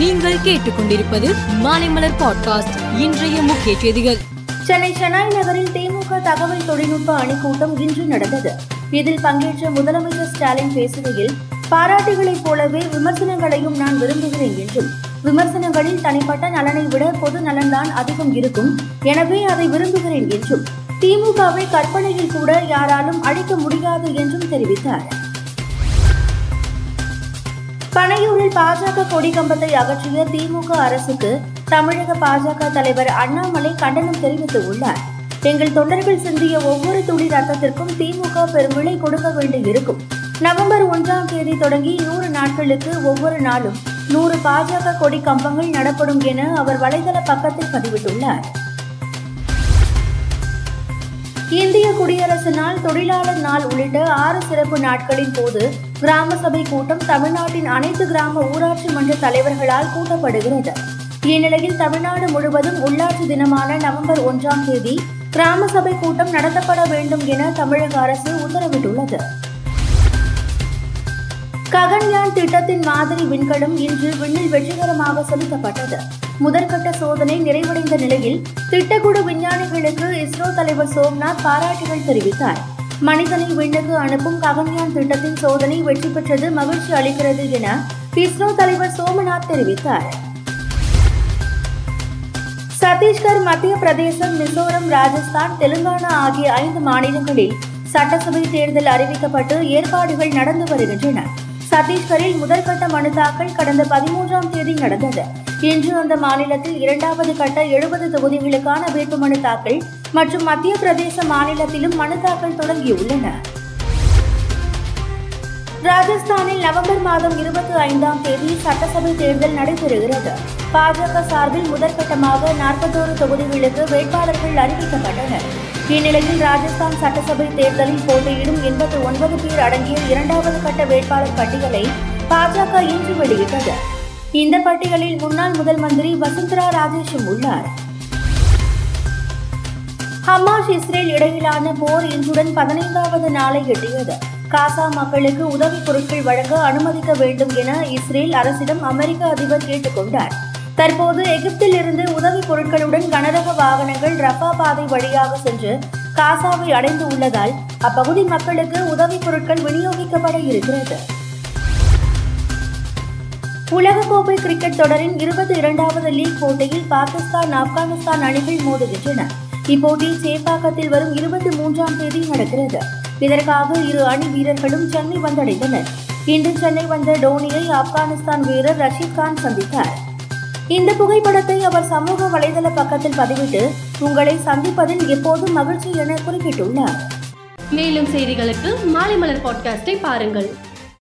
நீங்கள் கேட்டுக்கொண்டிருப்பது மாலைமலர் பாட்காஸ்ட் இன்றைய முக்கிய செய்திகள். சென்னை சென்னாய் நகரில் திமுக தகவல் தொழில்நுட்ப அணிக்கூட்டம் இன்று நடந்தது. இதில் பங்கேற்ற முதலமைச்சர் ஸ்டாலின் பேசுகையில் பாராட்டுகளைப் போலவே விமர்சனங்களையும் நான் விரும்புகிறேன் என்றும் விமர்சனங்களில் தனிப்பட்ட நலனை விட பொது நலன்தான் அதிகம் இருக்கும் எனவே அதை விரும்புகிறேன் என்றும் திமுகவை கற்பனையில் கூட யாராலும் அழிக்க முடியாது என்றும் தெரிவித்தார். பனையூரில் பாஜக கொடி கம்பத்தை அகற்றிய திமுக அரசுக்கு தமிழக பாஜக தலைவர் அண்ணாமலை கண்டனம் தெரிவித்துள்ளார். எங்கள் தொண்டர்கள் சிந்திய ஒவ்வொரு துளி ரத்தத்திற்கும் திமுக பெரும் விலை கொடுக்க வேண்டியிருக்கும். நவம்பர் ஒன்றாம் தேதி தொடங்கி நூறு நாட்களுக்கு ஒவ்வொரு நாளும் நூறு பாஜக கொடி கம்பங்கள் நடப்படும் என அவர் வலைதள பக்கத்தில் பதிவிட்டுள்ளார். இந்திய குடியரசு நாள் தொழிலாளர் நாள் உள்ளிட்ட ஆறு சிறப்பு நாட்களின் போது கிராம சபை கூட்டம் தமிழ்நாட்டின் அனைத்து கிராம ஊராட்சி மன்ற தலைவர்களால் கூட்டப்படுகிறது. இந்நிலையில் தமிழ்நாடு முழுவதும் உள்ளாட்சி தினமான நவம்பர் ஒன்றாம் தேதி கிராம சபை கூட்டம் நடத்தப்பட வேண்டும் என தமிழக அரசு உத்தரவிட்டுள்ளது. ககன்யான் திட்டத்தின் மாதிரி விண்கலம் இன்று விண்ணில் வெற்றிகரமாக செலுத்தப்பட்டது. முதற்கட்ட சோதனை நிறைவடைந்த நிலையில் திட்டக்குழு விஞ்ஞானிகளுக்கு இஸ்ரோ தலைவர் சோம்நாத் பாராட்டுகள் தெரிவித்தார். மனிதனை விண்ணுக்கு அனுப்பும் ககன்யான் திட்டத்தின் சோதனை வெற்றி பெற்றது மகிழ்ச்சி அளிக்கிறது என இஸ்ரோ தலைவர் சோமநாத் தெரிவித்தார். சத்தீஸ்கர் மத்திய பிரதேசம் மிசோரம் ராஜஸ்தான் தெலுங்கானா ஆகிய ஐந்து மாநிலங்களில் சட்டசபை தேர்தல் அறிவிக்கப்பட்டு ஏற்பாடுகள் நடந்து வருகின்றன. சத்தீஸ்கரில் முதற்கட்ட மனு தாக்கல் கடந்த பதிமூன்றாம் தேதி நடந்தது. இன்று அந்த மாநிலத்தில் இரண்டாவது கட்ட எழுபது தொகுதிகளுக்கான வேட்புமனு தாக்கல் மற்றும் மத்திய பிரதேச மாநிலத்திலும் மனு தாக்கல் தொடங்கியுள்ளன. ராஜஸ்தானில் நவம்பர் மாதம் இருபத்தி ஐந்தாம் தேதி சட்டசபை தேர்தல் நடைபெறுகிறது. பாஜக சார்பில் முதற்கட்டமாக நாற்பத்தோரு தொகுதிகளுக்கு வேட்பாளர்கள் அறிவிக்கப்பட்டனர். இந்நிலையில் ராஜஸ்தான் சட்டசபை தேர்தலில் போட்டியிடும் எண்பத்தி ஒன்பது பேர் அடங்கிய இரண்டாவது கட்ட வேட்பாளர் பட்டியலை பாஜக இன்று வெளியிட்டது. இந்த பட்டியலில் முன்னாள் முதல் மந்திரி வசுந்தரா ராஜேஷும் உள்ளார். ஹமாஸ் இஸ்ரேல் இடையிலான போர் இன்றுடன் பதினைந்தாவது நாளை எட்டியது. காசா மக்களுக்கு உதவி பொருட்கள் வழங்க அனுமதிக்க வேண்டும் என இஸ்ரேல் அரசிடம் அமெரிக்க அதிபர் கேட்டுக்கொண்டார் தற்போது எகிப்தில் இருந்து உதவி பொருட்களுடன் கனரக வாகனங்கள் ரஃபா பாதை வழியாக சென்று காசாவை அடைந்து உள்ளதால் அப்பகுதி மக்களுக்கு உதவி பொருட்கள் விநியோகிக்கப்பட இருக்கிறது. உலகக்கோப்பை கிரிக்கெட் தொடரின் இருபத்தி இரண்டாவது லீக் போட்டியில் பாகிஸ்தான் ஆப்கானிஸ்தான் அணிகள் மோதுகின்றன. இப்போட்டி சேப்பாக்கத்தில் வரும் இருபத்தி மூன்றாம் தேதி நடக்கிறது. இதற்காக இரு அணி வீரர்களும் சென்னை வந்தடைந்தனர். இன்று சென்னை வந்த டோனியை ஆப்கானிஸ்தான் வீரர் ரஷீத் கான் சந்தித்தார். இந்த புகைப்படத்தை அவர் சமூக வலைதள பக்கத்தில் பதிவிட்டு உங்களை சந்திப்பதில் எப்போதும் மகிழ்ச்சி என குறிப்பிட்டுள்ளார். மேலும் செய்திகளுக்கு மாலை மலர் பாட்காஸ்டை பாருங்கள்.